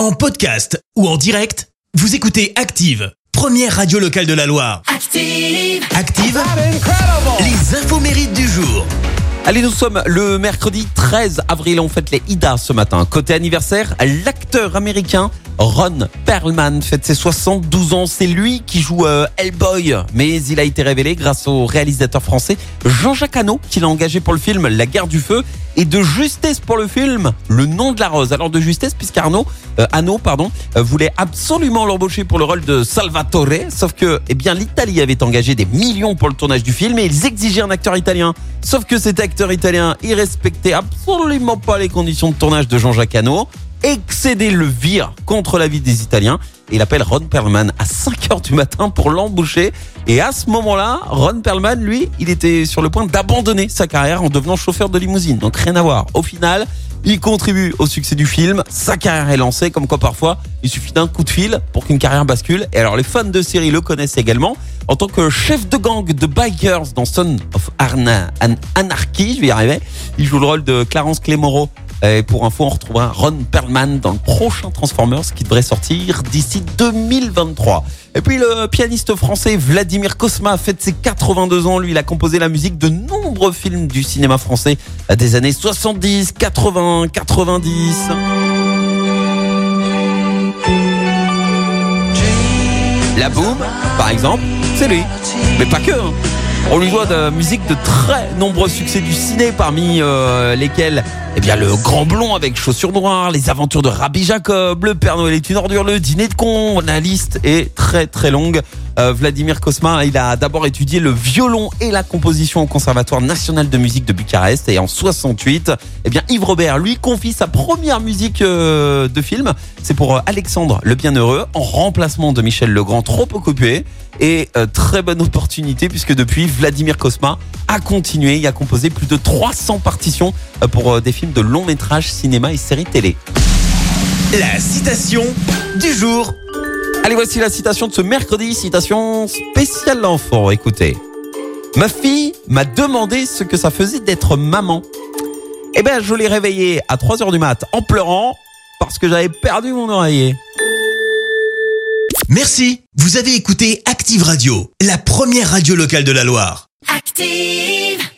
En podcast ou en direct, vous écoutez Active, première radio locale de la Loire. Active. Active, les infos mérites du jour. Allez, nous sommes le mercredi 13 avril. On fête les Ida ce matin. Côté anniversaire, l'acteur américain Ron Perlman fête ses 72 ans. C'est lui qui joue euh, Hellboy. Mais il a été révélé grâce au réalisateur français Jean-Jacques Hano, qui l'a engagé pour le film La guerre du feu. Et de justesse pour le film Le nom de la rose. Alors de justesse, puisqu'Arnaud, euh, pardon, euh, voulait absolument l'embaucher pour le rôle de Salvatore. Sauf que, eh bien, l'Italie avait engagé des millions pour le tournage du film et ils exigeaient un acteur italien. Sauf que cet acteur italien, il respectait absolument pas les conditions de tournage de Jean-Jacques Hano excédé le vire contre la vie des Italiens. Et il appelle Ron Perlman à 5 heures du matin pour l'embaucher. Et à ce moment-là, Ron Perlman, lui, il était sur le point d'abandonner sa carrière en devenant chauffeur de limousine. Donc rien à voir. Au final, il contribue au succès du film. Sa carrière est lancée, comme quoi parfois, il suffit d'un coup de fil pour qu'une carrière bascule. Et alors, les fans de série le connaissent également. En tant que chef de gang de bikers dans Son of Arna, Anarchy, je vais y arriver, il joue le rôle de Clarence Clémoreau et pour info, on retrouvera Ron Perlman dans le prochain Transformers qui devrait sortir d'ici 2023. Et puis le pianiste français Vladimir Kosma fête ses 82 ans. Lui, il a composé la musique de nombreux films du cinéma français des années 70, 80, 90. La Boom, par exemple, c'est lui. Mais pas que. Hein. On lui doit de musique de très nombreux succès du ciné, parmi euh, lesquels eh le Grand Blond avec chaussures noires, les aventures de Rabbi Jacob, le Père Noël est une ordure, le dîner de con. La liste est très très longue. Euh, Vladimir Kosma, il a d'abord étudié le violon et la composition au Conservatoire national de musique de Bucarest. Et en 68, eh bien, Yves Robert lui confie sa première musique euh, de film. C'est pour euh, Alexandre le Bienheureux, en remplacement de Michel Legrand, trop occupé. Et très bonne opportunité puisque depuis, Vladimir Kosma a continué et a composé plus de 300 partitions pour des films de long métrage, cinéma et séries télé. La citation du jour. Allez, voici la citation de ce mercredi, citation spéciale l'enfant. Écoutez. Ma fille m'a demandé ce que ça faisait d'être maman. Eh ben, je l'ai réveillée à 3 heures du mat en pleurant parce que j'avais perdu mon oreiller. Merci. Vous avez écouté Active Radio, la première radio locale de la Loire. Active.